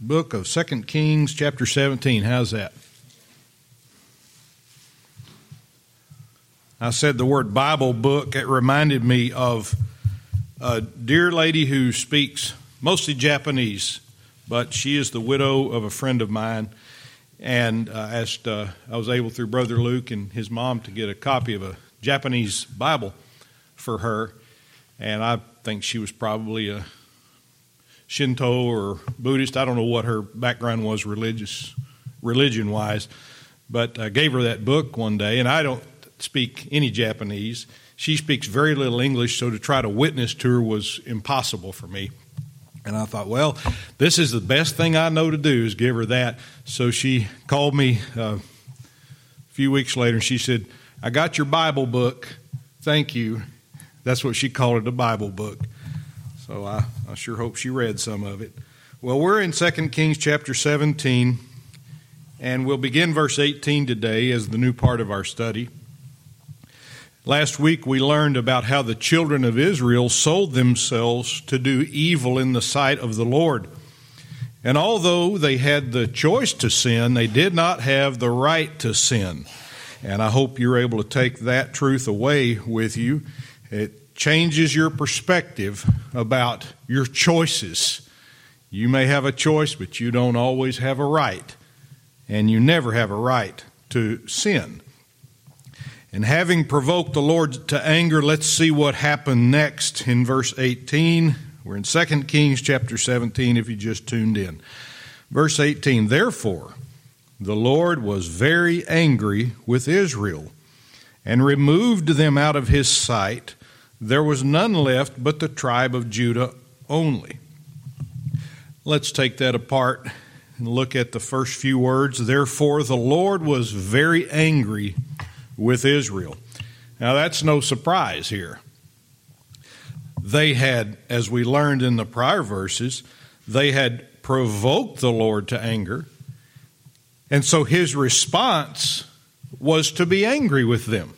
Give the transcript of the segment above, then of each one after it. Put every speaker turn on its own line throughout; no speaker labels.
book of Second Kings, chapter 17. How's that? I said the word Bible book. It reminded me of a dear lady who speaks mostly Japanese, but she is the widow of a friend of mine. And uh, asked, uh, I was able through Brother Luke and his mom to get a copy of a Japanese Bible for her. And I think she was probably a Shinto or Buddhist. I don't know what her background was religious, religion wise, but I gave her that book one day, and I don't speak any Japanese. She speaks very little English, so to try to witness to her was impossible for me. And I thought, well, this is the best thing I know to do is give her that. So she called me uh, a few weeks later and she said, I got your Bible book. Thank you. That's what she called it, a Bible book. So I, I sure hope she read some of it. Well, we're in 2 Kings chapter 17, and we'll begin verse 18 today as the new part of our study. Last week we learned about how the children of Israel sold themselves to do evil in the sight of the Lord. And although they had the choice to sin, they did not have the right to sin. And I hope you're able to take that truth away with you. It changes your perspective about your choices. You may have a choice, but you don't always have a right. And you never have a right to sin. And having provoked the Lord to anger, let's see what happened next in verse 18. We're in 2 Kings chapter 17 if you just tuned in. Verse 18 Therefore, the Lord was very angry with Israel and removed them out of his sight. There was none left but the tribe of Judah only. Let's take that apart and look at the first few words. Therefore, the Lord was very angry with Israel. Now, that's no surprise here. They had, as we learned in the prior verses, they had provoked the Lord to anger. And so his response was to be angry with them.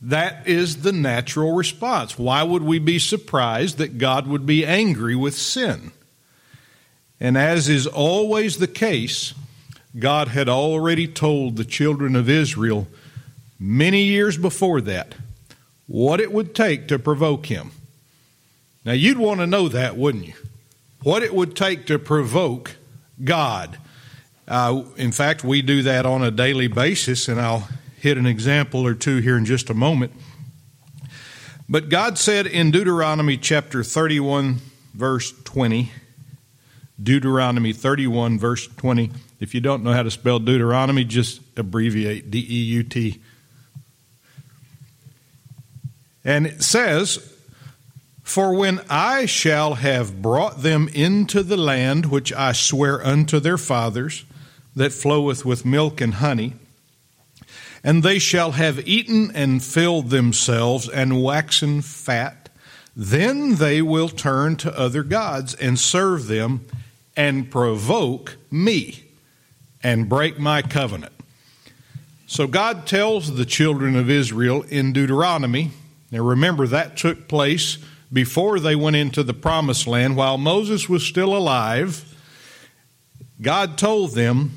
That is the natural response. Why would we be surprised that God would be angry with sin? And as is always the case, God had already told the children of Israel many years before that what it would take to provoke him. Now, you'd want to know that, wouldn't you? What it would take to provoke God. Uh, in fact, we do that on a daily basis, and I'll hit an example or two here in just a moment. But God said in Deuteronomy chapter 31, verse 20, Deuteronomy 31, verse 20. If you don't know how to spell Deuteronomy, just abbreviate D E U T and it says, For when I shall have brought them into the land which I swear unto their fathers, that floweth with milk and honey, and they shall have eaten and filled themselves and waxen fat, then they will turn to other gods and serve them and provoke me and break my covenant. So God tells the children of Israel in Deuteronomy now remember, that took place before they went into the promised land. While Moses was still alive, God told them,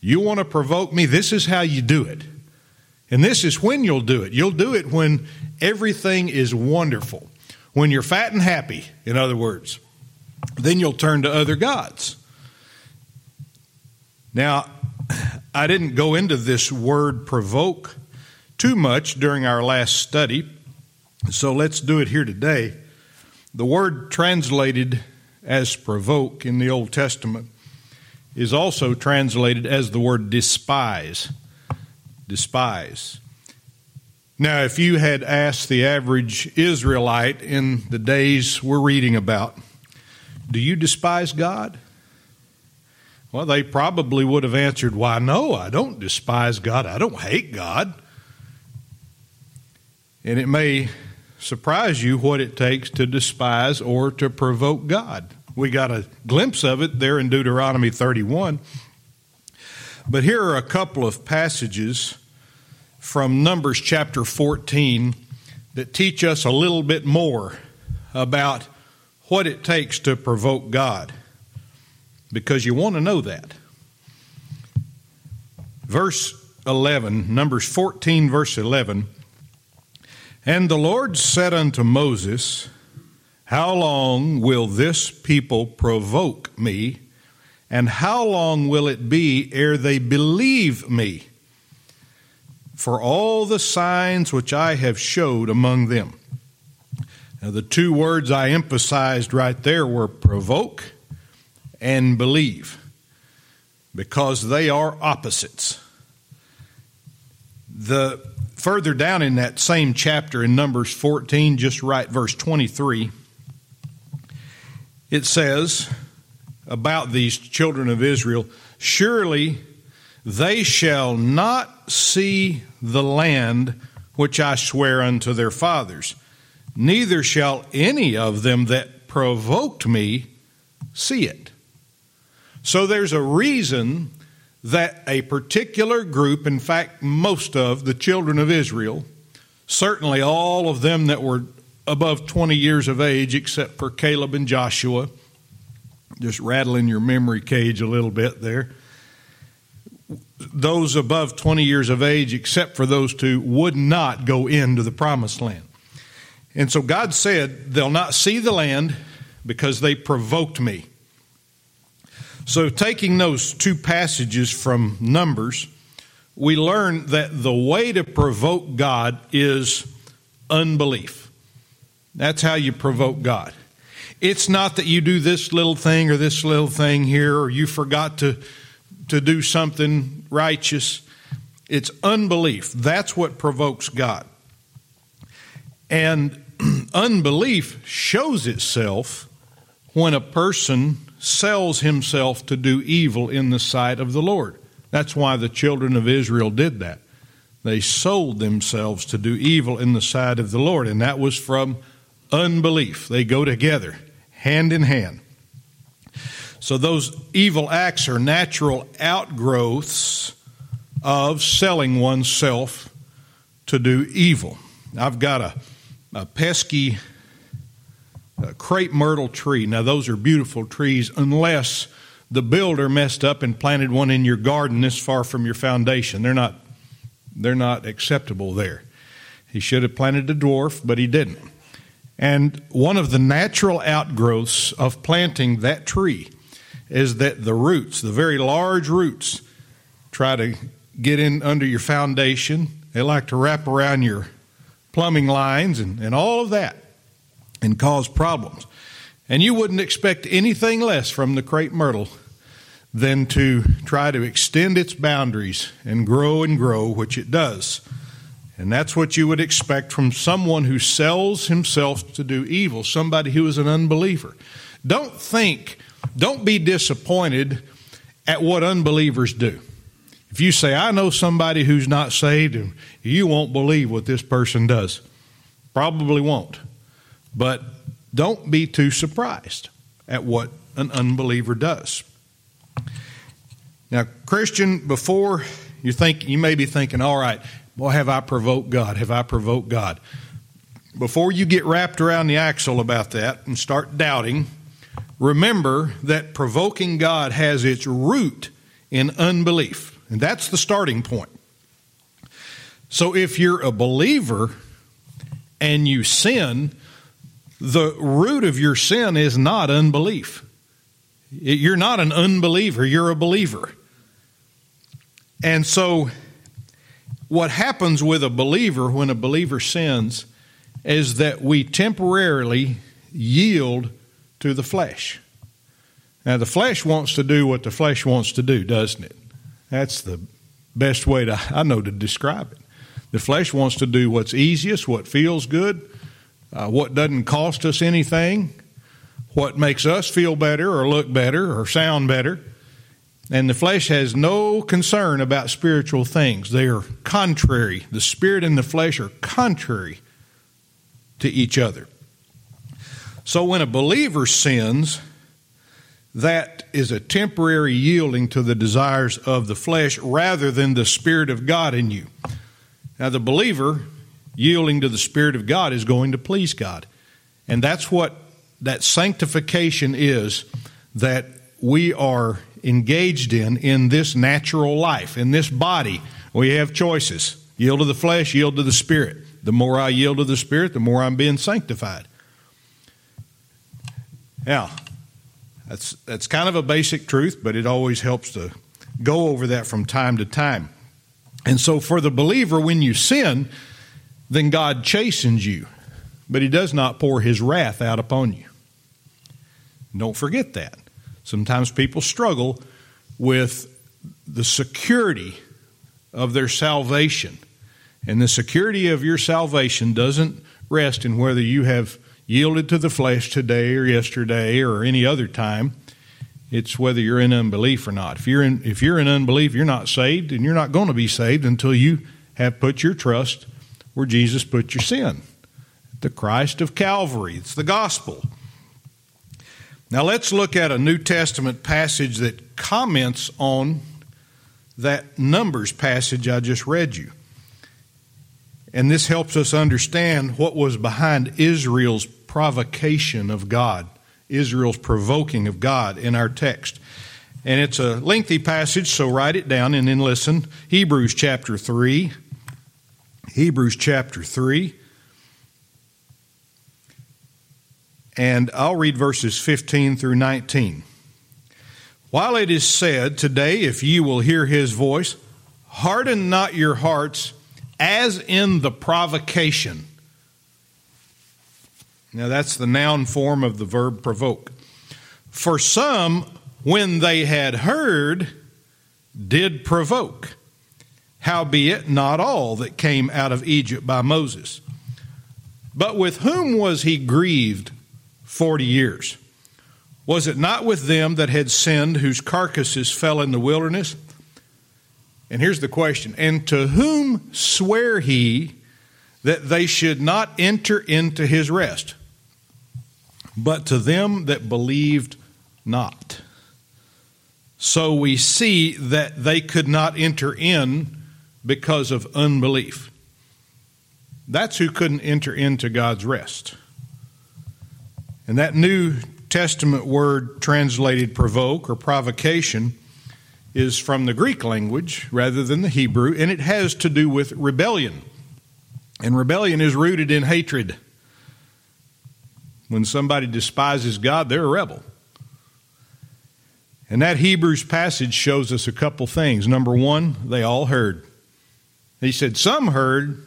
You want to provoke me? This is how you do it. And this is when you'll do it. You'll do it when everything is wonderful, when you're fat and happy, in other words. Then you'll turn to other gods. Now, I didn't go into this word provoke too much during our last study so let's do it here today. The word translated as provoke in the Old Testament is also translated as the word despise. Despise. Now, if you had asked the average Israelite in the days we're reading about, do you despise God? Well, they probably would have answered, Why, no, I don't despise God. I don't hate God. And it may surprise you what it takes to despise or to provoke God. We got a glimpse of it there in Deuteronomy 31. But here are a couple of passages from Numbers chapter 14 that teach us a little bit more about what it takes to provoke God. because you want to know that. Verse 11, Numbers 14, verse 11. And the Lord said unto Moses, How long will this people provoke me? And how long will it be ere they believe me? For all the signs which I have showed among them. Now, the two words I emphasized right there were provoke and believe, because they are opposites. The further down in that same chapter in Numbers 14, just right verse 23, it says about these children of Israel, surely they shall not see the land which I swear unto their fathers, neither shall any of them that provoked me see it. So there's a reason that a particular group, in fact, most of the children of Israel, certainly all of them that were above 20 years of age, except for Caleb and Joshua, just rattling your memory cage a little bit there. Those above 20 years of age, except for those two, would not go into the promised land. And so God said, They'll not see the land because they provoked me. So, taking those two passages from Numbers, we learn that the way to provoke God is unbelief. That's how you provoke God. It's not that you do this little thing or this little thing here, or you forgot to, to do something righteous. It's unbelief. That's what provokes God. And unbelief shows itself when a person sells himself to do evil in the sight of the Lord. That's why the children of Israel did that. They sold themselves to do evil in the sight of the Lord, and that was from unbelief. They go together, hand in hand. So those evil acts are natural outgrowths of selling oneself to do evil. I've got a, a pesky a crepe myrtle tree. Now, those are beautiful trees unless the builder messed up and planted one in your garden this far from your foundation. They're not, they're not acceptable there. He should have planted a dwarf, but he didn't. And one of the natural outgrowths of planting that tree is that the roots, the very large roots, try to get in under your foundation. They like to wrap around your plumbing lines and, and all of that and cause problems. And you wouldn't expect anything less from the crepe myrtle than to try to extend its boundaries and grow and grow, which it does. And that's what you would expect from someone who sells himself to do evil, somebody who is an unbeliever. Don't think, don't be disappointed at what unbelievers do. If you say, I know somebody who's not saved, and you won't believe what this person does. Probably won't. But don't be too surprised at what an unbeliever does. Now, Christian, before you think, you may be thinking, all right, boy, have I provoked God? Have I provoked God? Before you get wrapped around the axle about that and start doubting, remember that provoking God has its root in unbelief. And that's the starting point. So if you're a believer and you sin, the root of your sin is not unbelief. You're not an unbeliever, you're a believer. And so, what happens with a believer when a believer sins is that we temporarily yield to the flesh. Now, the flesh wants to do what the flesh wants to do, doesn't it? That's the best way to, I know to describe it. The flesh wants to do what's easiest, what feels good, uh, what doesn't cost us anything, what makes us feel better or look better or sound better. And the flesh has no concern about spiritual things. They are contrary. The spirit and the flesh are contrary to each other. So when a believer sins, that is a temporary yielding to the desires of the flesh rather than the Spirit of God in you. Now, the believer yielding to the Spirit of God is going to please God. And that's what that sanctification is that we are engaged in in this natural life, in this body. We have choices yield to the flesh, yield to the spirit. The more I yield to the spirit, the more I'm being sanctified. Now, that's, that's kind of a basic truth, but it always helps to go over that from time to time. And so, for the believer, when you sin, then God chastens you, but He does not pour His wrath out upon you. Don't forget that. Sometimes people struggle with the security of their salvation. And the security of your salvation doesn't rest in whether you have yielded to the flesh today or yesterday or any other time. It's whether you're in unbelief or not. If you're in, if you're in unbelief, you're not saved, and you're not going to be saved until you have put your trust where Jesus put your sin. The Christ of Calvary. It's the gospel. Now let's look at a New Testament passage that comments on that Numbers passage I just read you. And this helps us understand what was behind Israel's provocation of God, Israel's provoking of God in our text. And it's a lengthy passage, so write it down and then listen. Hebrews chapter 3. Hebrews chapter 3. And I'll read verses 15 through 19. While it is said, Today, if ye will hear his voice, harden not your hearts as in the provocation. Now, that's the noun form of the verb provoke. For some, when they had heard, did provoke. Howbeit, not all that came out of Egypt by Moses. But with whom was he grieved forty years? Was it not with them that had sinned, whose carcasses fell in the wilderness? And here's the question And to whom swear he that they should not enter into his rest? But to them that believed not. So we see that they could not enter in because of unbelief. That's who couldn't enter into God's rest. And that New Testament word translated provoke or provocation is from the Greek language rather than the Hebrew, and it has to do with rebellion. And rebellion is rooted in hatred. When somebody despises God, they're a rebel. And that Hebrews passage shows us a couple things. Number one, they all heard. He said some heard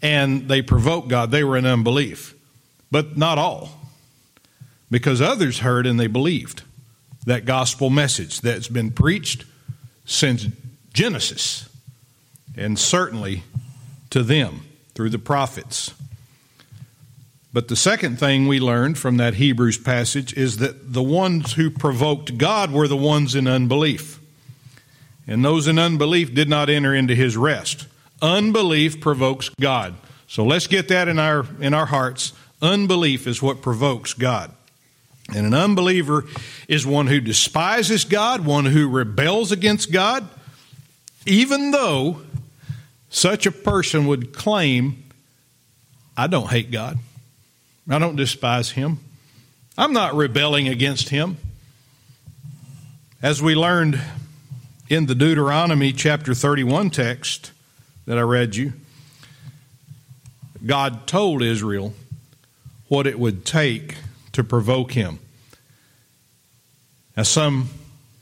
and they provoked God. They were in unbelief, but not all, because others heard and they believed that gospel message that's been preached since Genesis, and certainly to them through the prophets. But the second thing we learned from that Hebrews passage is that the ones who provoked God were the ones in unbelief. And those in unbelief did not enter into his rest. Unbelief provokes God. So let's get that in our in our hearts. Unbelief is what provokes God. And an unbeliever is one who despises God, one who rebels against God, even though such a person would claim, I don't hate God. I don't despise Him. I'm not rebelling against Him. As we learned in the Deuteronomy chapter 31 text that I read you, God told Israel what it would take to provoke him. Now, some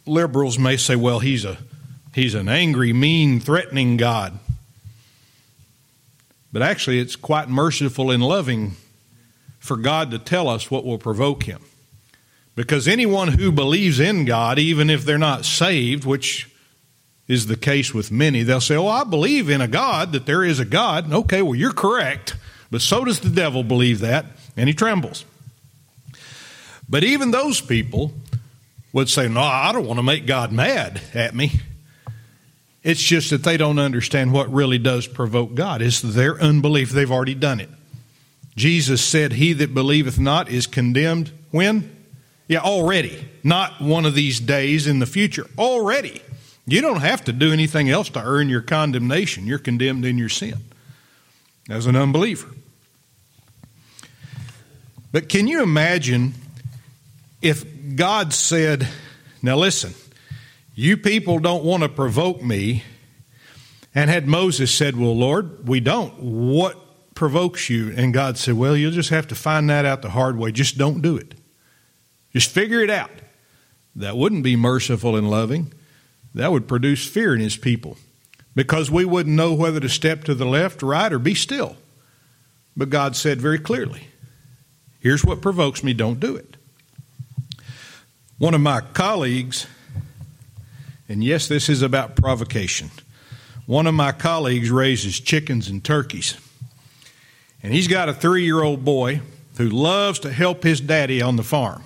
liberals may say, well, he's, a, he's an angry, mean, threatening God. But actually, it's quite merciful and loving for God to tell us what will provoke him. Because anyone who believes in God, even if they're not saved, which is the case with many, they'll say, Oh, I believe in a God, that there is a God. Okay, well, you're correct. But so does the devil believe that, and he trembles. But even those people would say, No, I don't want to make God mad at me. It's just that they don't understand what really does provoke God. It's their unbelief. They've already done it. Jesus said, He that believeth not is condemned when? Yeah, already. Not one of these days in the future. Already. You don't have to do anything else to earn your condemnation. You're condemned in your sin as an unbeliever. But can you imagine if God said, Now listen, you people don't want to provoke me. And had Moses said, Well, Lord, we don't. What provokes you? And God said, Well, you'll just have to find that out the hard way. Just don't do it. Just figure it out. That wouldn't be merciful and loving. That would produce fear in his people because we wouldn't know whether to step to the left, right, or be still. But God said very clearly, Here's what provokes me, don't do it. One of my colleagues, and yes, this is about provocation. One of my colleagues raises chickens and turkeys. And he's got a three year old boy who loves to help his daddy on the farm.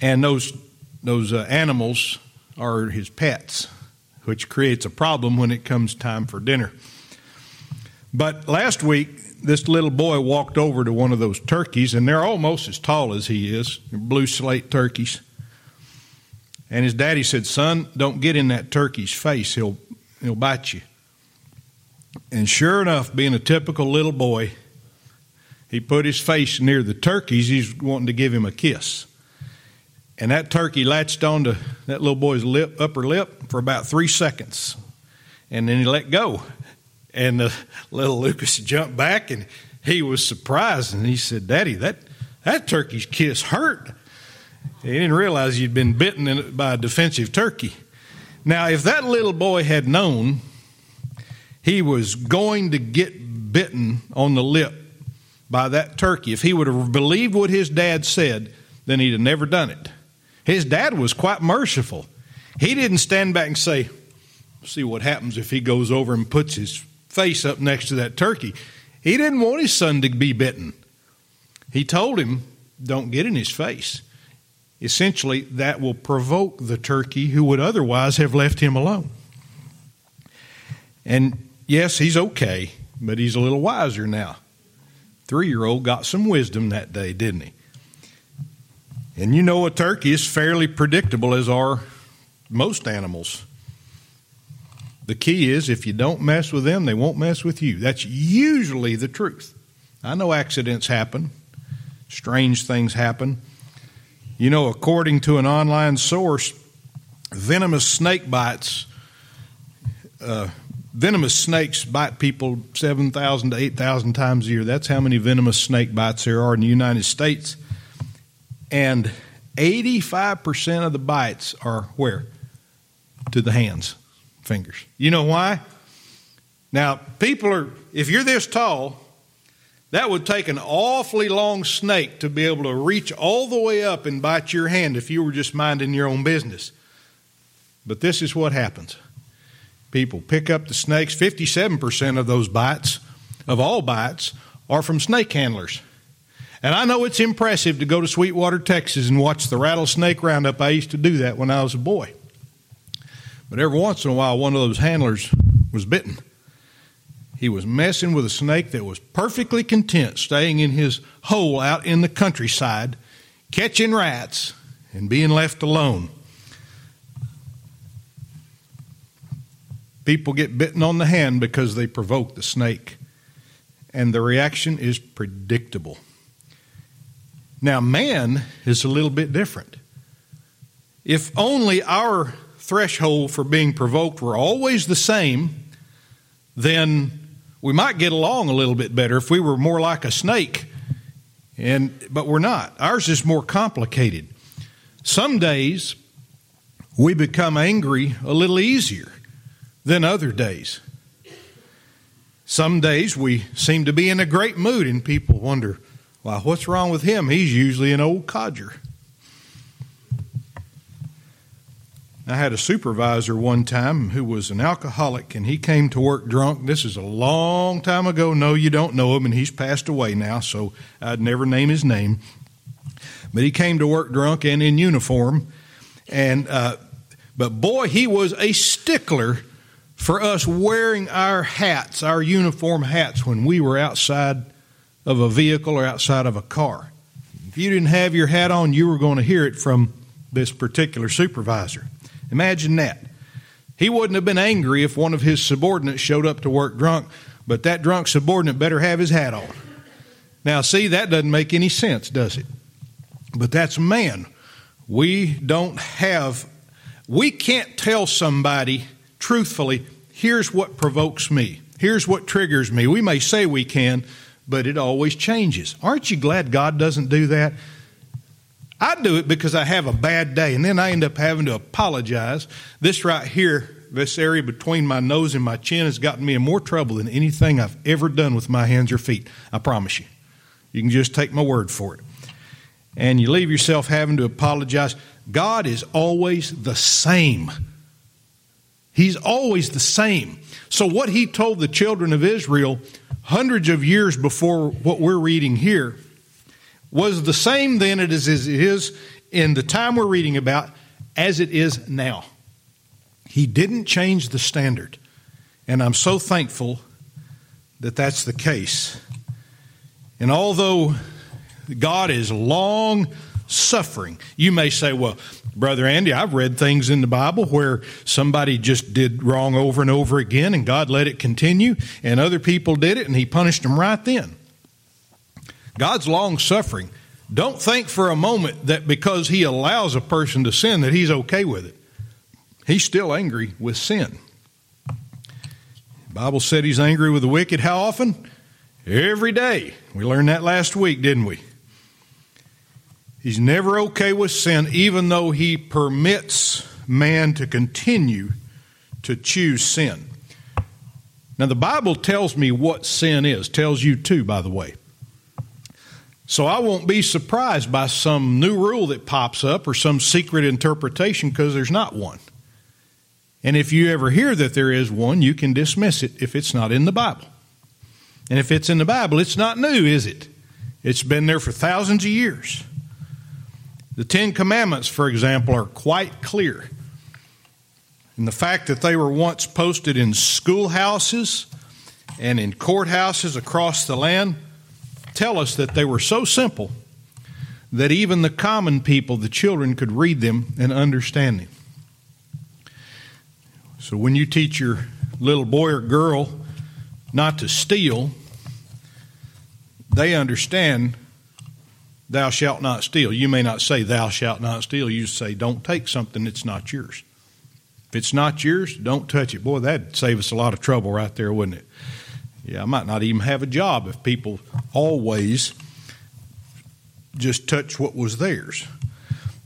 And those, those uh, animals are his pets, which creates a problem when it comes time for dinner. But last week, this little boy walked over to one of those turkeys, and they're almost as tall as he is, blue slate turkeys. And his daddy said, Son, don't get in that turkey's face. He'll, he'll bite you. And sure enough, being a typical little boy, he put his face near the turkeys. He's wanting to give him a kiss. And that turkey latched onto that little boy's lip, upper lip, for about three seconds. And then he let go. And the little Lucas jumped back and he was surprised. And he said, Daddy, that, that turkey's kiss hurt. He didn't realize you'd been bitten by a defensive turkey. Now, if that little boy had known he was going to get bitten on the lip by that turkey, if he would have believed what his dad said, then he'd have never done it. His dad was quite merciful. He didn't stand back and say, See what happens if he goes over and puts his face up next to that turkey. He didn't want his son to be bitten. He told him, Don't get in his face. Essentially, that will provoke the turkey who would otherwise have left him alone. And yes, he's okay, but he's a little wiser now. Three year old got some wisdom that day, didn't he? And you know, a turkey is fairly predictable, as are most animals. The key is if you don't mess with them, they won't mess with you. That's usually the truth. I know accidents happen, strange things happen. You know, according to an online source, venomous snake bites, uh, venomous snakes bite people 7,000 to 8,000 times a year. That's how many venomous snake bites there are in the United States. And 85% of the bites are where? To the hands, fingers. You know why? Now, people are, if you're this tall, that would take an awfully long snake to be able to reach all the way up and bite your hand if you were just minding your own business. But this is what happens people pick up the snakes. 57% of those bites, of all bites, are from snake handlers. And I know it's impressive to go to Sweetwater, Texas and watch the rattlesnake roundup. I used to do that when I was a boy. But every once in a while, one of those handlers was bitten. He was messing with a snake that was perfectly content staying in his hole out in the countryside, catching rats, and being left alone. People get bitten on the hand because they provoke the snake, and the reaction is predictable. Now, man is a little bit different. If only our threshold for being provoked were always the same, then we might get along a little bit better if we were more like a snake. And but we're not. Ours is more complicated. Some days we become angry a little easier than other days. Some days we seem to be in a great mood and people wonder, why, what's wrong with him? He's usually an old codger. I had a supervisor one time who was an alcoholic and he came to work drunk. This is a long time ago. No, you don't know him, and he's passed away now, so I'd never name his name. But he came to work drunk and in uniform. And, uh, but boy, he was a stickler for us wearing our hats, our uniform hats, when we were outside of a vehicle or outside of a car. If you didn't have your hat on, you were going to hear it from this particular supervisor. Imagine that. He wouldn't have been angry if one of his subordinates showed up to work drunk, but that drunk subordinate better have his hat on. Now, see, that doesn't make any sense, does it? But that's man. We don't have, we can't tell somebody truthfully, here's what provokes me, here's what triggers me. We may say we can, but it always changes. Aren't you glad God doesn't do that? I do it because I have a bad day, and then I end up having to apologize. This right here, this area between my nose and my chin, has gotten me in more trouble than anything I've ever done with my hands or feet. I promise you. You can just take my word for it. And you leave yourself having to apologize. God is always the same. He's always the same. So, what he told the children of Israel hundreds of years before what we're reading here was the same then as it is in the time we're reading about as it is now. He didn't change the standard. And I'm so thankful that that's the case. And although God is long suffering, you may say, well, Brother Andy, I've read things in the Bible where somebody just did wrong over and over again and God let it continue, and other people did it and He punished them right then. God's long suffering. Don't think for a moment that because He allows a person to sin that He's okay with it. He's still angry with sin. The Bible said He's angry with the wicked how often? Every day. We learned that last week, didn't we? He's never okay with sin, even though he permits man to continue to choose sin. Now, the Bible tells me what sin is, tells you too, by the way. So I won't be surprised by some new rule that pops up or some secret interpretation because there's not one. And if you ever hear that there is one, you can dismiss it if it's not in the Bible. And if it's in the Bible, it's not new, is it? It's been there for thousands of years. The Ten Commandments, for example, are quite clear. And the fact that they were once posted in schoolhouses and in courthouses across the land tell us that they were so simple that even the common people, the children, could read them and understand them. So when you teach your little boy or girl not to steal, they understand thou shalt not steal. You may not say thou shalt not steal. You say don't take something that's not yours. If it's not yours, don't touch it. Boy, that'd save us a lot of trouble right there, wouldn't it? Yeah, I might not even have a job if people always just touch what was theirs.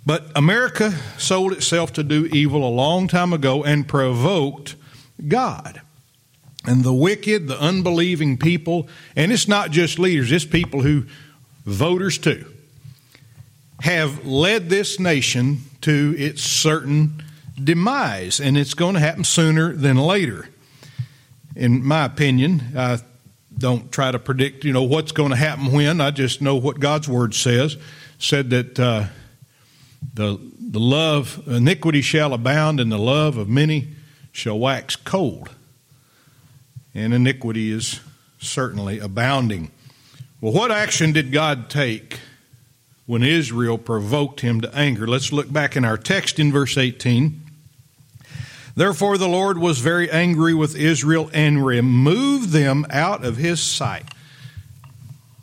But America sold itself to do evil a long time ago and provoked God. And the wicked, the unbelieving people, and it's not just leaders, it's people who, voters too, have led this nation to its certain demise, and it's going to happen sooner than later. In my opinion, I don't try to predict, you know, what's going to happen when. I just know what God's word says. Said that uh, the the love iniquity shall abound, and the love of many shall wax cold. And iniquity is certainly abounding. Well, what action did God take when Israel provoked him to anger. Let's look back in our text in verse 18. Therefore, the Lord was very angry with Israel and removed them out of his sight.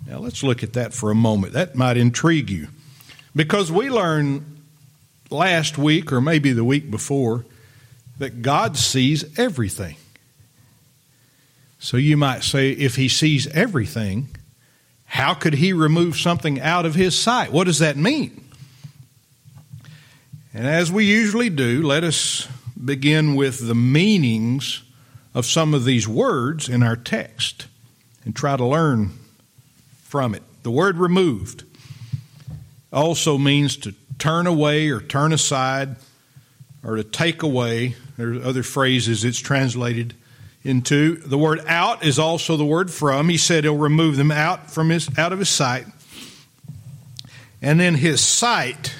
Now, let's look at that for a moment. That might intrigue you. Because we learned last week, or maybe the week before, that God sees everything. So you might say, if he sees everything, how could he remove something out of his sight? What does that mean? And as we usually do, let us begin with the meanings of some of these words in our text and try to learn from it. The word removed also means to turn away or turn aside or to take away. There are other phrases it's translated into. The word out is also the word from. He said he'll remove them out from his out of his sight. And then his sight,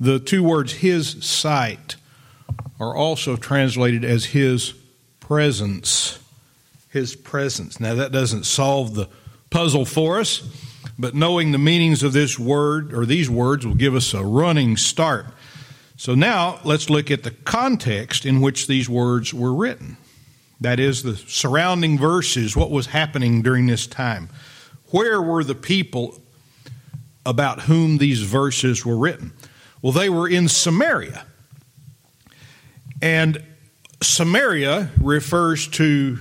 the two words his sight are also translated as his presence. His presence. Now that doesn't solve the puzzle for us, but knowing the meanings of this word or these words will give us a running start. So now let's look at the context in which these words were written. That is, the surrounding verses, what was happening during this time. Where were the people about whom these verses were written? Well, they were in Samaria. And Samaria refers to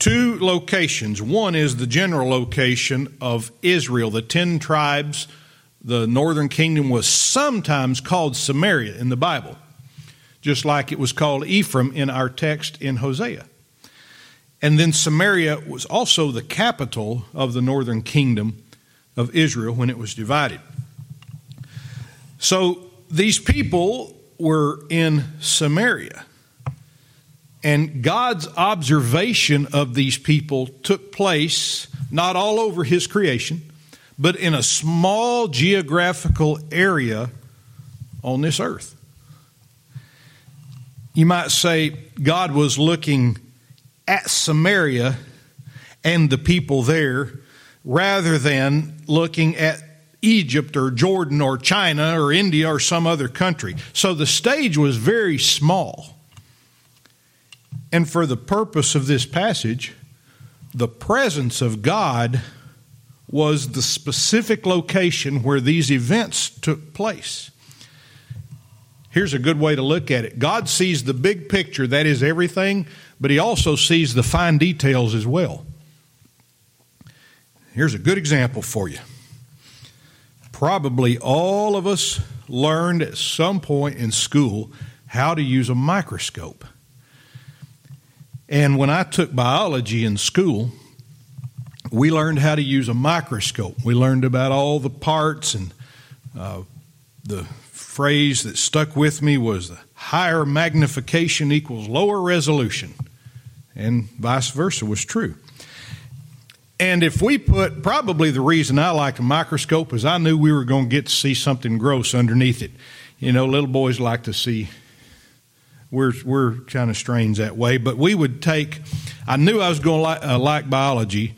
two locations. One is the general location of Israel, the ten tribes. The northern kingdom was sometimes called Samaria in the Bible, just like it was called Ephraim in our text in Hosea. And then Samaria was also the capital of the northern kingdom of Israel when it was divided. So these people were in Samaria. And God's observation of these people took place not all over his creation, but in a small geographical area on this earth. You might say God was looking at Samaria and the people there rather than looking at Egypt or Jordan or China or India or some other country. So the stage was very small. And for the purpose of this passage, the presence of God was the specific location where these events took place. Here's a good way to look at it God sees the big picture, that is everything, but He also sees the fine details as well. Here's a good example for you. Probably all of us learned at some point in school how to use a microscope. And when I took biology in school, we learned how to use a microscope. We learned about all the parts, and uh, the phrase that stuck with me was higher magnification equals lower resolution, and vice versa was true. And if we put, probably the reason I like a microscope is I knew we were going to get to see something gross underneath it. You know, little boys like to see we're we're kind of strange that way. But we would take. I knew I was going to like, uh, like biology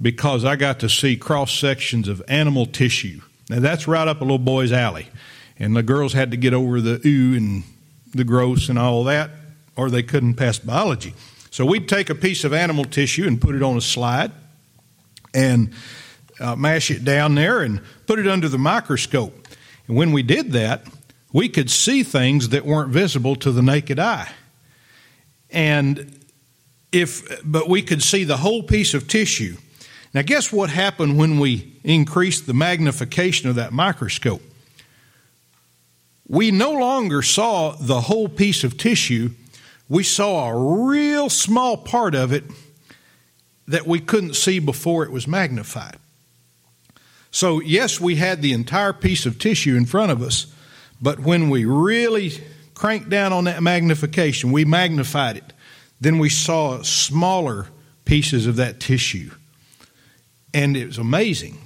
because I got to see cross sections of animal tissue. Now that's right up a little boy's alley, and the girls had to get over the ooh and the gross and all that, or they couldn't pass biology. So we'd take a piece of animal tissue and put it on a slide, and uh, mash it down there and put it under the microscope. And when we did that, we could see things that weren't visible to the naked eye. And if, but we could see the whole piece of tissue. Now, guess what happened when we increased the magnification of that microscope? We no longer saw the whole piece of tissue, we saw a real small part of it that we couldn't see before it was magnified. So, yes, we had the entire piece of tissue in front of us, but when we really cranked down on that magnification, we magnified it, then we saw smaller pieces of that tissue. And it was amazing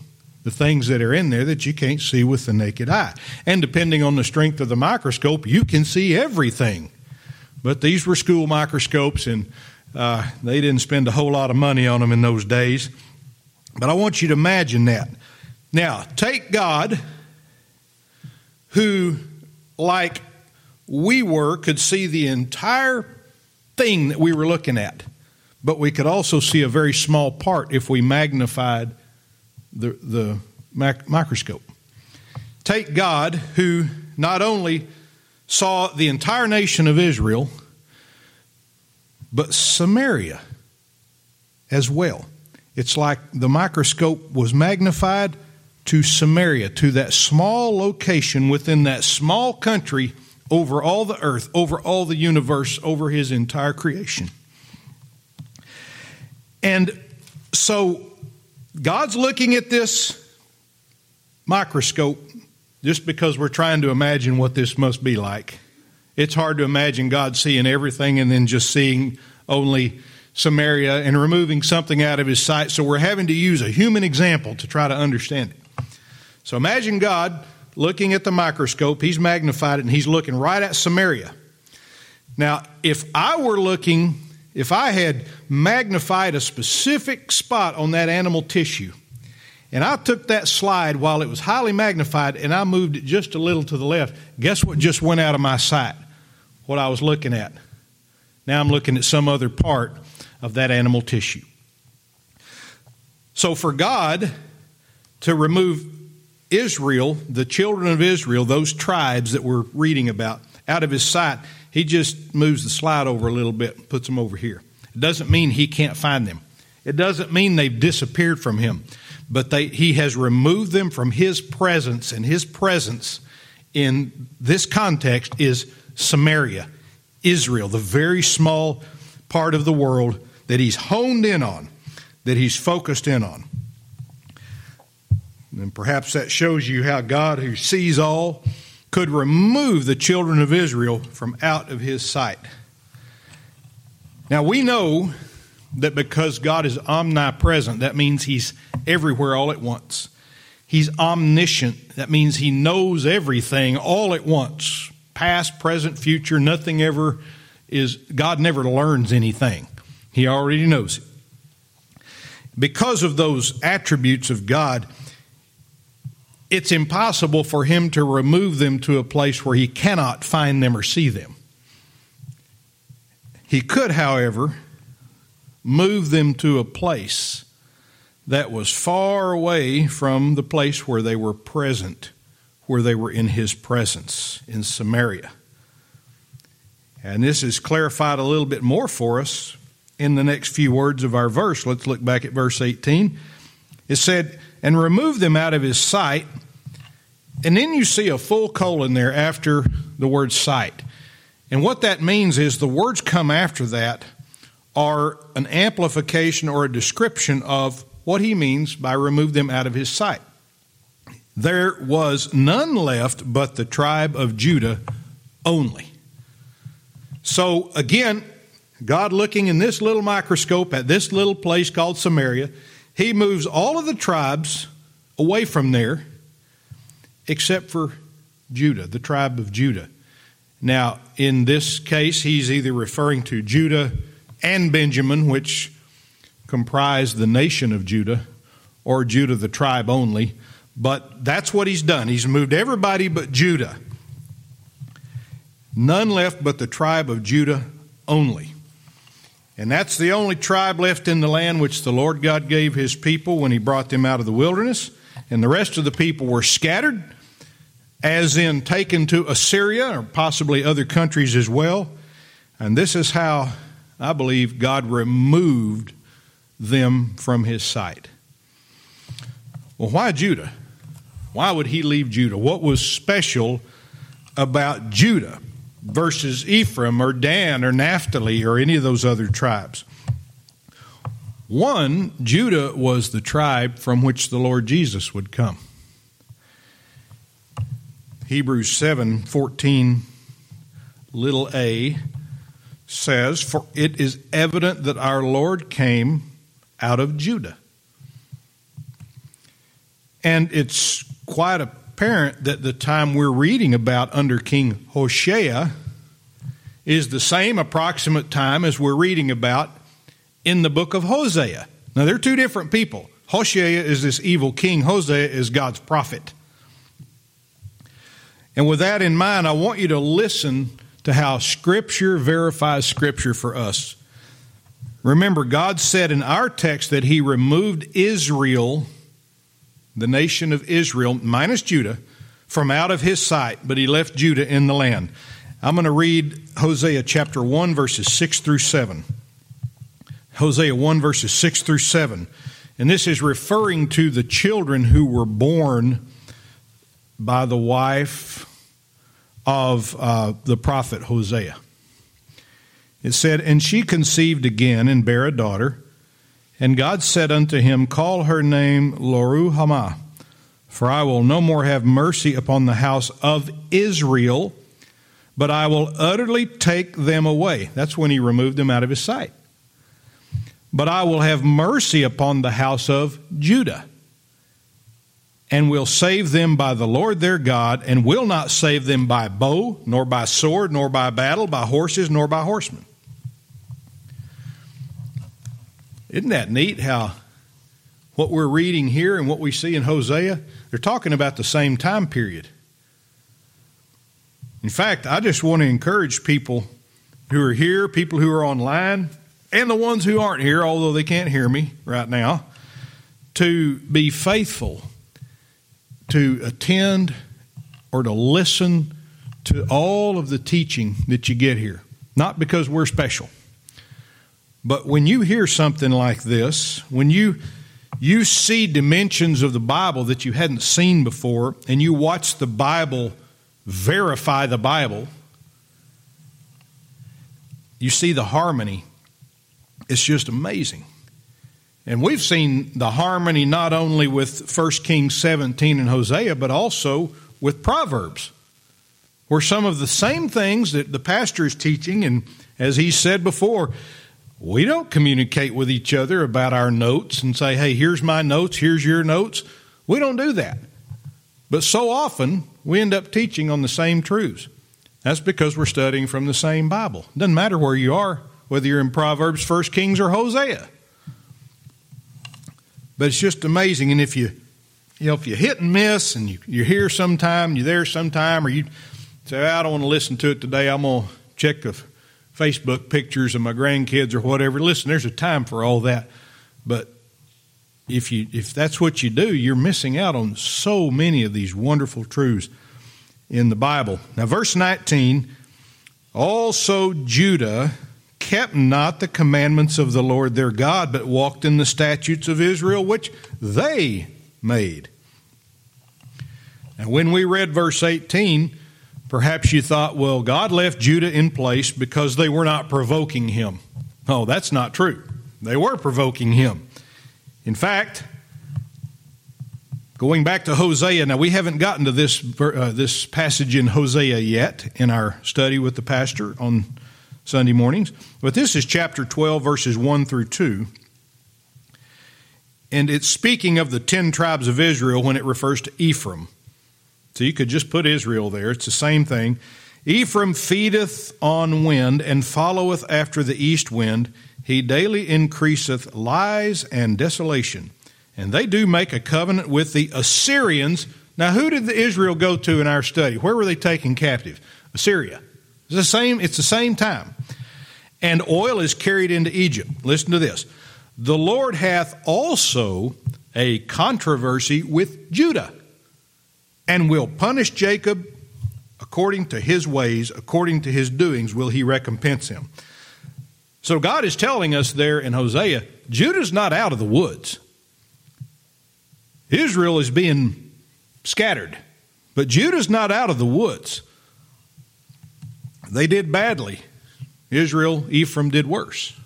the things that are in there that you can't see with the naked eye. And depending on the strength of the microscope, you can see everything. But these were school microscopes, and uh, they didn't spend a whole lot of money on them in those days. But I want you to imagine that. Now, take God who, like we were, could see the entire thing that we were looking at, but we could also see a very small part if we magnified the, the mac- microscope. Take God, who not only saw the entire nation of Israel, but Samaria as well. It's like the microscope was magnified to Samaria, to that small location within that small country over all the earth, over all the universe, over his entire creation. And so God's looking at this microscope just because we're trying to imagine what this must be like. It's hard to imagine God seeing everything and then just seeing only Samaria and removing something out of his sight. So we're having to use a human example to try to understand it. So imagine God looking at the microscope, he's magnified it, and he's looking right at Samaria. Now, if I were looking, if I had magnified a specific spot on that animal tissue, and I took that slide while it was highly magnified and I moved it just a little to the left, guess what just went out of my sight? What I was looking at. Now I'm looking at some other part of that animal tissue. So for God to remove Israel, the children of Israel, those tribes that we're reading about, out of his sight, he just moves the slide over a little bit and puts them over here. It doesn't mean he can't find them. It doesn't mean they've disappeared from him, but they, he has removed them from his presence, and his presence in this context is Samaria, Israel, the very small part of the world that he's honed in on, that he's focused in on. And perhaps that shows you how God, who sees all, could remove the children of Israel from out of his sight. Now we know that because God is omnipresent, that means he's everywhere all at once. He's omniscient. That means he knows everything all at once. Past, present, future, nothing ever is, God never learns anything. He already knows it. Because of those attributes of God, it's impossible for him to remove them to a place where he cannot find them or see them. He could, however, move them to a place that was far away from the place where they were present, where they were in his presence in Samaria. And this is clarified a little bit more for us in the next few words of our verse. Let's look back at verse 18. It said, And remove them out of his sight. And then you see a full colon there after the word sight. And what that means is the words come after that are an amplification or a description of what he means by remove them out of his sight. There was none left but the tribe of Judah only. So again, God looking in this little microscope at this little place called Samaria, he moves all of the tribes away from there except for Judah, the tribe of Judah. Now, in this case, he's either referring to Judah and Benjamin, which comprise the nation of Judah, or Judah, the tribe only. But that's what he's done. He's moved everybody but Judah. None left but the tribe of Judah only. And that's the only tribe left in the land which the Lord God gave his people when he brought them out of the wilderness. And the rest of the people were scattered, as in taken to Assyria or possibly other countries as well. And this is how I believe God removed them from his sight. Well, why Judah? Why would he leave Judah? What was special about Judah versus Ephraim or Dan or Naphtali or any of those other tribes? One, Judah was the tribe from which the Lord Jesus would come. Hebrews 7 14, little a says, For it is evident that our Lord came out of Judah. And it's quite apparent that the time we're reading about under King Hoshea is the same approximate time as we're reading about in the book of Hosea. Now, they're two different people. Hoshea is this evil king, Hosea is God's prophet. And with that in mind, I want you to listen to how Scripture verifies Scripture for us. Remember, God said in our text that He removed Israel, the nation of Israel, minus Judah, from out of His sight, but He left Judah in the land. I'm going to read Hosea chapter 1, verses 6 through 7. Hosea 1, verses 6 through 7. And this is referring to the children who were born by the wife of uh, the prophet Hosea. It said, And she conceived again and bare a daughter. And God said unto him, Call her name Loruhamah, for I will no more have mercy upon the house of Israel, but I will utterly take them away. That's when he removed them out of his sight. But I will have mercy upon the house of Judah and will save them by the Lord their God, and will not save them by bow, nor by sword, nor by battle, by horses, nor by horsemen. Isn't that neat how what we're reading here and what we see in Hosea, they're talking about the same time period. In fact, I just want to encourage people who are here, people who are online, and the ones who aren't here, although they can't hear me right now, to be faithful to attend or to listen to all of the teaching that you get here. Not because we're special, but when you hear something like this, when you you see dimensions of the Bible that you hadn't seen before, and you watch the Bible verify the Bible, you see the harmony. It's just amazing. And we've seen the harmony not only with 1 Kings 17 and Hosea, but also with Proverbs, where some of the same things that the pastor is teaching, and as he said before, we don't communicate with each other about our notes and say, hey, here's my notes, here's your notes. We don't do that. But so often, we end up teaching on the same truths. That's because we're studying from the same Bible. Doesn't matter where you are, whether you're in Proverbs, 1 Kings, or Hosea. But it's just amazing. And if you, you know, if you hit and miss and you, you're here sometime, you're there sometime, or you say, I don't want to listen to it today, I'm to check the Facebook pictures of my grandkids or whatever. Listen, there's a time for all that. But if you if that's what you do, you're missing out on so many of these wonderful truths in the Bible. Now verse 19, also Judah kept not the commandments of the Lord their God, but walked in the statutes of Israel which they made. Now when we read verse 18, Perhaps you thought, well, God left Judah in place because they were not provoking him. Oh, that's not true. They were provoking him. In fact, going back to Hosea, now we haven't gotten to this, uh, this passage in Hosea yet in our study with the pastor on Sunday mornings, but this is chapter 12, verses 1 through 2. And it's speaking of the ten tribes of Israel when it refers to Ephraim. So you could just put Israel there. It's the same thing. Ephraim feedeth on wind and followeth after the east wind. He daily increaseth lies and desolation. And they do make a covenant with the Assyrians. Now, who did the Israel go to in our study? Where were they taken captive? Assyria. It's the same, it's the same time. And oil is carried into Egypt. Listen to this. The Lord hath also a controversy with Judah and will punish Jacob according to his ways, according to his doings, will he recompense him. So God is telling us there in Hosea Judah's not out of the woods. Israel is being scattered, but Judah's not out of the woods. They did badly. Israel, Ephraim did worse.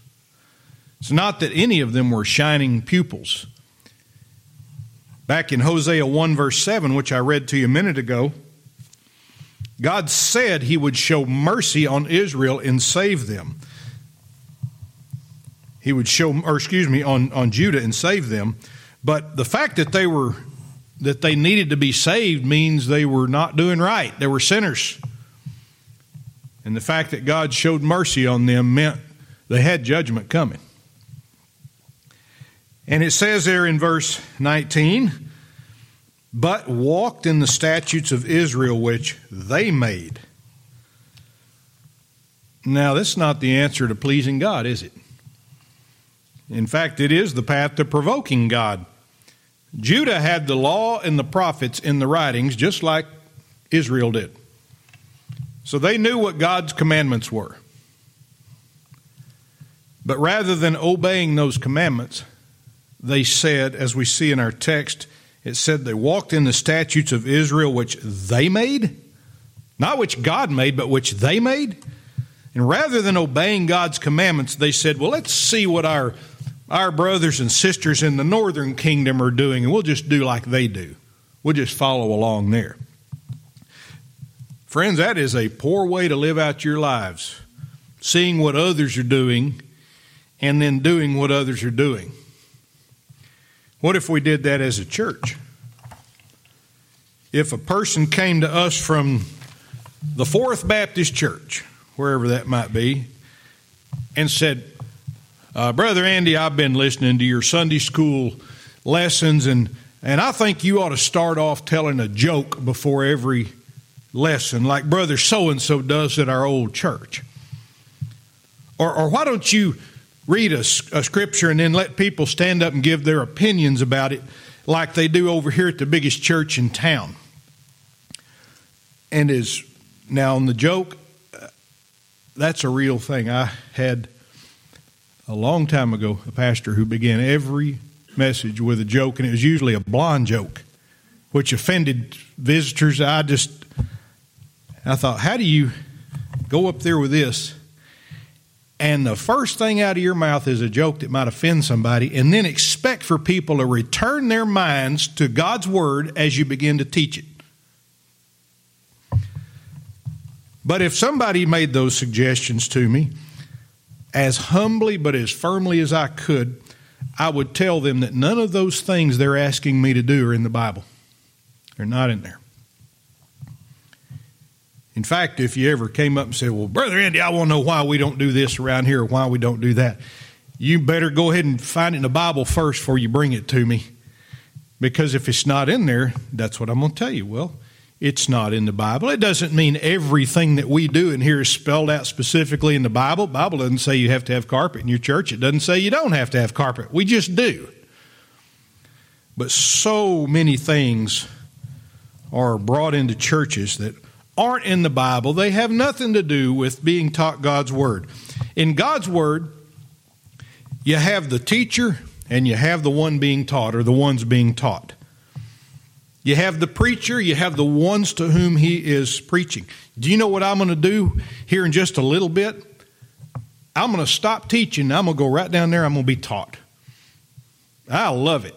It's not that any of them were shining pupils. Back in Hosea 1, verse 7, which I read to you a minute ago, God said he would show mercy on Israel and save them. He would show, or excuse me, on, on Judah and save them. But the fact that they were that they needed to be saved means they were not doing right. They were sinners. And the fact that God showed mercy on them meant they had judgment coming. And it says there in verse 19, but walked in the statutes of Israel which they made. Now, that's not the answer to pleasing God, is it? In fact, it is the path to provoking God. Judah had the law and the prophets in the writings, just like Israel did. So they knew what God's commandments were. But rather than obeying those commandments, they said, as we see in our text, it said they walked in the statutes of Israel which they made, not which God made, but which they made. And rather than obeying God's commandments, they said, well, let's see what our, our brothers and sisters in the northern kingdom are doing, and we'll just do like they do. We'll just follow along there. Friends, that is a poor way to live out your lives, seeing what others are doing and then doing what others are doing. What if we did that as a church? If a person came to us from the Fourth Baptist Church, wherever that might be, and said, uh, Brother Andy, I've been listening to your Sunday school lessons, and, and I think you ought to start off telling a joke before every lesson, like Brother so and so does at our old church. Or, or why don't you read a, a, scripture and then let people stand up and give their opinions about it like they do over here at the biggest church in town. And is now on the joke, uh, that's a real thing. I had a long time ago a pastor who began every message with a joke, and it was usually a blonde joke, which offended visitors. I just, I thought, how do you go up there with this? And the first thing out of your mouth is a joke that might offend somebody, and then expect for people to return their minds to God's Word as you begin to teach it. But if somebody made those suggestions to me, as humbly but as firmly as I could, I would tell them that none of those things they're asking me to do are in the Bible. They're not in there. In fact, if you ever came up and said, Well, Brother Andy, I want to know why we don't do this around here or why we don't do that, you better go ahead and find it in the Bible first before you bring it to me. Because if it's not in there, that's what I'm going to tell you. Well, it's not in the Bible. It doesn't mean everything that we do in here is spelled out specifically in the Bible. The Bible doesn't say you have to have carpet in your church. It doesn't say you don't have to have carpet. We just do. But so many things are brought into churches that aren't in the Bible. They have nothing to do with being taught God's Word. In God's Word, you have the teacher and you have the one being taught or the ones being taught. You have the preacher, you have the ones to whom he is preaching. Do you know what I'm going to do here in just a little bit? I'm going to stop teaching. I'm going to go right down there. I'm going to be taught. I love it.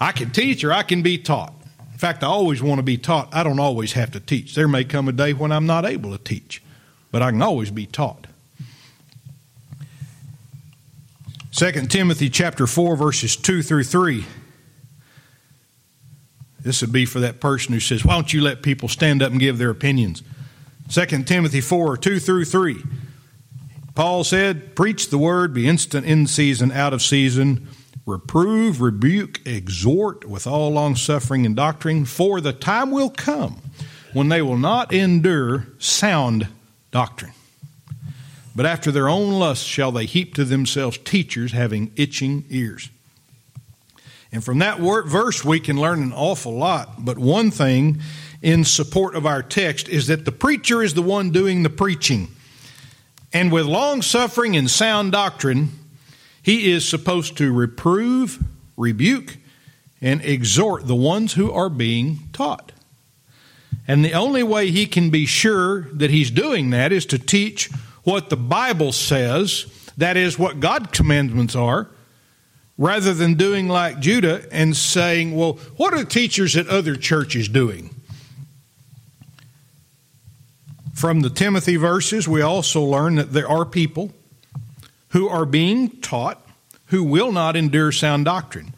I can teach or I can be taught. In fact, I always want to be taught. I don't always have to teach. There may come a day when I'm not able to teach, but I can always be taught. 2 Timothy chapter 4 verses 2 through 3 this would be for that person who says, Why don't you let people stand up and give their opinions? 2 Timothy 4 2 through 3. Paul said, Preach the word, be instant in season, out of season, reprove, rebuke, exhort with all long suffering and doctrine, for the time will come when they will not endure sound doctrine. But after their own lusts shall they heap to themselves teachers having itching ears. And from that verse, we can learn an awful lot. But one thing in support of our text is that the preacher is the one doing the preaching. And with long suffering and sound doctrine, he is supposed to reprove, rebuke, and exhort the ones who are being taught. And the only way he can be sure that he's doing that is to teach what the Bible says, that is, what God's commandments are, rather than doing like Judah and saying, well, what are teachers at other churches doing? From the Timothy verses, we also learn that there are people who are being taught who will not endure sound doctrine.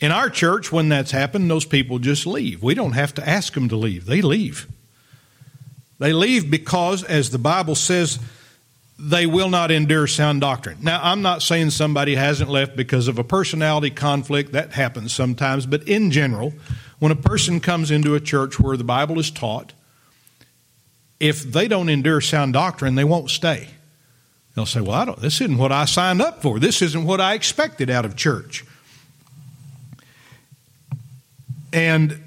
In our church, when that's happened, those people just leave. We don't have to ask them to leave, they leave. They leave because, as the Bible says, they will not endure sound doctrine. Now, I'm not saying somebody hasn't left because of a personality conflict. That happens sometimes. But in general, when a person comes into a church where the Bible is taught, if they don't endure sound doctrine, they won't stay. They'll say, Well, I don't, this isn't what I signed up for. This isn't what I expected out of church. And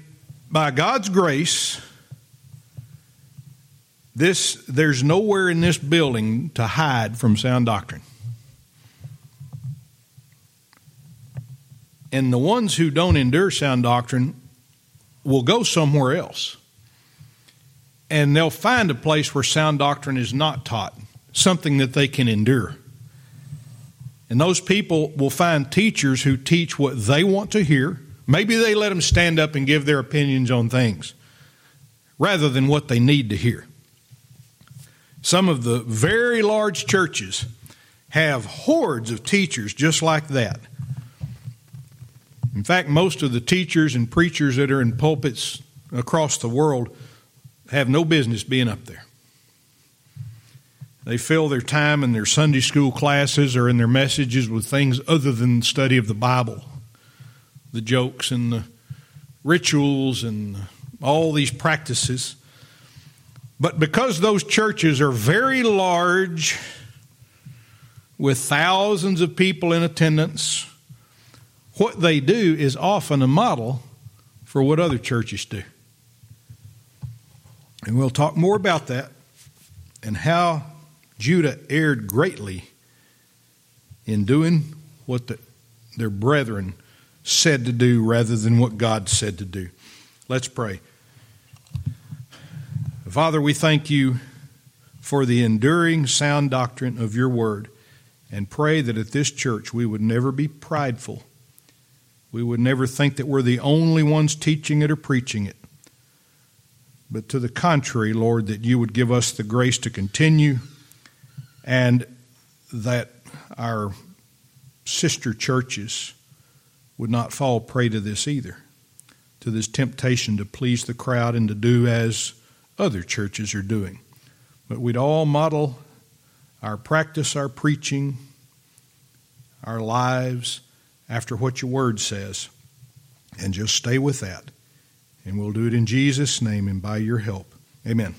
by God's grace, this, there's nowhere in this building to hide from sound doctrine. And the ones who don't endure sound doctrine will go somewhere else. And they'll find a place where sound doctrine is not taught, something that they can endure. And those people will find teachers who teach what they want to hear. Maybe they let them stand up and give their opinions on things rather than what they need to hear. Some of the very large churches have hordes of teachers just like that. In fact, most of the teachers and preachers that are in pulpits across the world have no business being up there. They fill their time in their Sunday school classes or in their messages with things other than the study of the Bible the jokes and the rituals and all these practices. But because those churches are very large, with thousands of people in attendance, what they do is often a model for what other churches do. And we'll talk more about that and how Judah erred greatly in doing what the, their brethren said to do rather than what God said to do. Let's pray. Father, we thank you for the enduring sound doctrine of your word and pray that at this church we would never be prideful. We would never think that we're the only ones teaching it or preaching it. But to the contrary, Lord, that you would give us the grace to continue and that our sister churches would not fall prey to this either, to this temptation to please the crowd and to do as other churches are doing. But we'd all model our practice, our preaching, our lives after what your word says, and just stay with that. And we'll do it in Jesus' name and by your help. Amen.